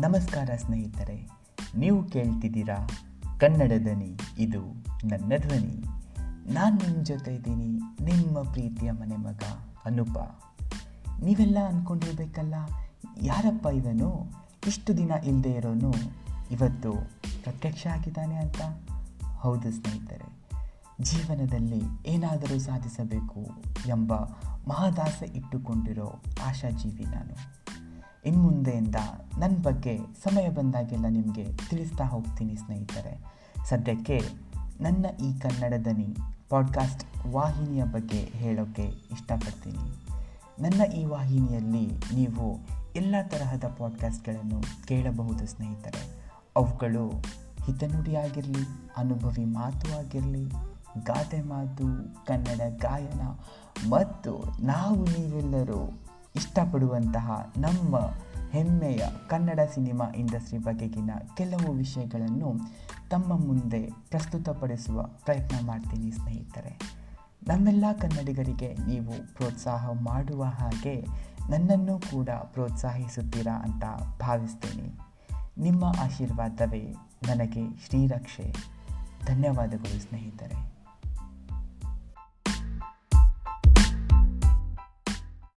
ನಮಸ್ಕಾರ ಸ್ನೇಹಿತರೆ, ನೀವು ಕೇಳ್ತಿದ್ದೀರಾ ಕನ್ನಡ ಧ್ವನಿ, ಇದು ನನ್ನ ಧ್ವನಿ. ನಾನು ನಿಮ್ಮ ಜೊತೆ ಇದ್ದೀನಿ ನಿಮ್ಮ ಪ್ರೀತಿಯ ಮನೆ ಮಗ ಅನುಪ. ನೀವೆಲ್ಲ ಅಂದ್ಕೊಂಡಿರ್ಬೇಕಲ್ಲ ಯಾರಪ್ಪ ಇವನು? ಇಷ್ಟು ದಿನ ಇಲ್ಲದೆ ಇರೋನು ಇವತ್ತು ಪ್ರತ್ಯಕ್ಷ ಆಗಿದ್ದಾನೆ ಅಂತ? ಹೌದು ಸ್ನೇಹಿತರೆ, ಜೀವನದಲ್ಲಿ ಏನಾದರೂ ಸಾಧಿಸಬೇಕು ಎಂಬ ಮಹದಾಸೆ ಇಟ್ಟುಕೊಂಡಿರೋ ಆಶಾಜೀವಿ ನಾನು. ಇನ್ನು ಮುಂದೆಯಿಂದ ನನ್ನ ಬಗ್ಗೆ ಸಮಯ ಬಂದಾಗೆಲ್ಲ ನಿಮಗೆ ತಿಳಿಸ್ತಾ ಹೋಗ್ತೀನಿ ಸ್ನೇಹಿತರೆ. ಸದ್ಯಕ್ಕೆ ನನ್ನ ಈ ಕನ್ನಡದನಿ ಪಾಡ್ಕಾಸ್ಟ್ ವಾಹಿನಿಯ ಬಗ್ಗೆ ಹೇಳೋಕ್ಕೆ ಇಷ್ಟಪಡ್ತೀನಿ. ನನ್ನ ಈ ವಾಹಿನಿಯಲ್ಲಿ ನೀವು ಎಲ್ಲ ತರಹದ ಪಾಡ್ಕಾಸ್ಟ್ಗಳನ್ನು ಕೇಳಬಹುದು ಸ್ನೇಹಿತರೆ. ಅವುಗಳು ಹಿತನುಡಿಯಾಗಿರಲಿ ಅನುಭವಿ ಮಾತು ಆಗಿರಲಿ, ಗಾದೆ ಮಾತು, ಕನ್ನಡ ಗಾಯನ, ಮತ್ತು ನಾವು ನೀವೆಲ್ಲರೂ ಇಷ್ಟಪಡುವಂತಹ ನಮ್ಮ ಹೆಮ್ಮೆಯ ಕನ್ನಡ ಸಿನಿಮಾ ಇಂಡಸ್ಟ್ರಿ ಬಗೆಗಿನ ಕೆಲವು ವಿಷಯಗಳನ್ನು ತಮ್ಮ ಮುಂದೆ ಪ್ರಸ್ತುತಪಡಿಸುವ ಪ್ರಯತ್ನ ಮಾಡ್ತೀನಿ, ಸ್ನೇಹಿತರೆ. ನಮ್ಮೆಲ್ಲ ಕನ್ನಡಿಗರಿಗೆ ನೀವು ಪ್ರೋತ್ಸಾಹ ಮಾಡುವ ಹಾಗೆ ನನ್ನನ್ನು ಕೂಡ ಪ್ರೋತ್ಸಾಹಿಸುತ್ತೀರಾ ಅಂತ ಭಾವಿಸ್ತೀನಿ. ನಿಮ್ಮ ಆಶೀರ್ವಾದವೇ ನನಗೆ ಶ್ರೀರಕ್ಷೆ. ಧನ್ಯವಾದಗಳು, ಸ್ನೇಹಿತರೆ.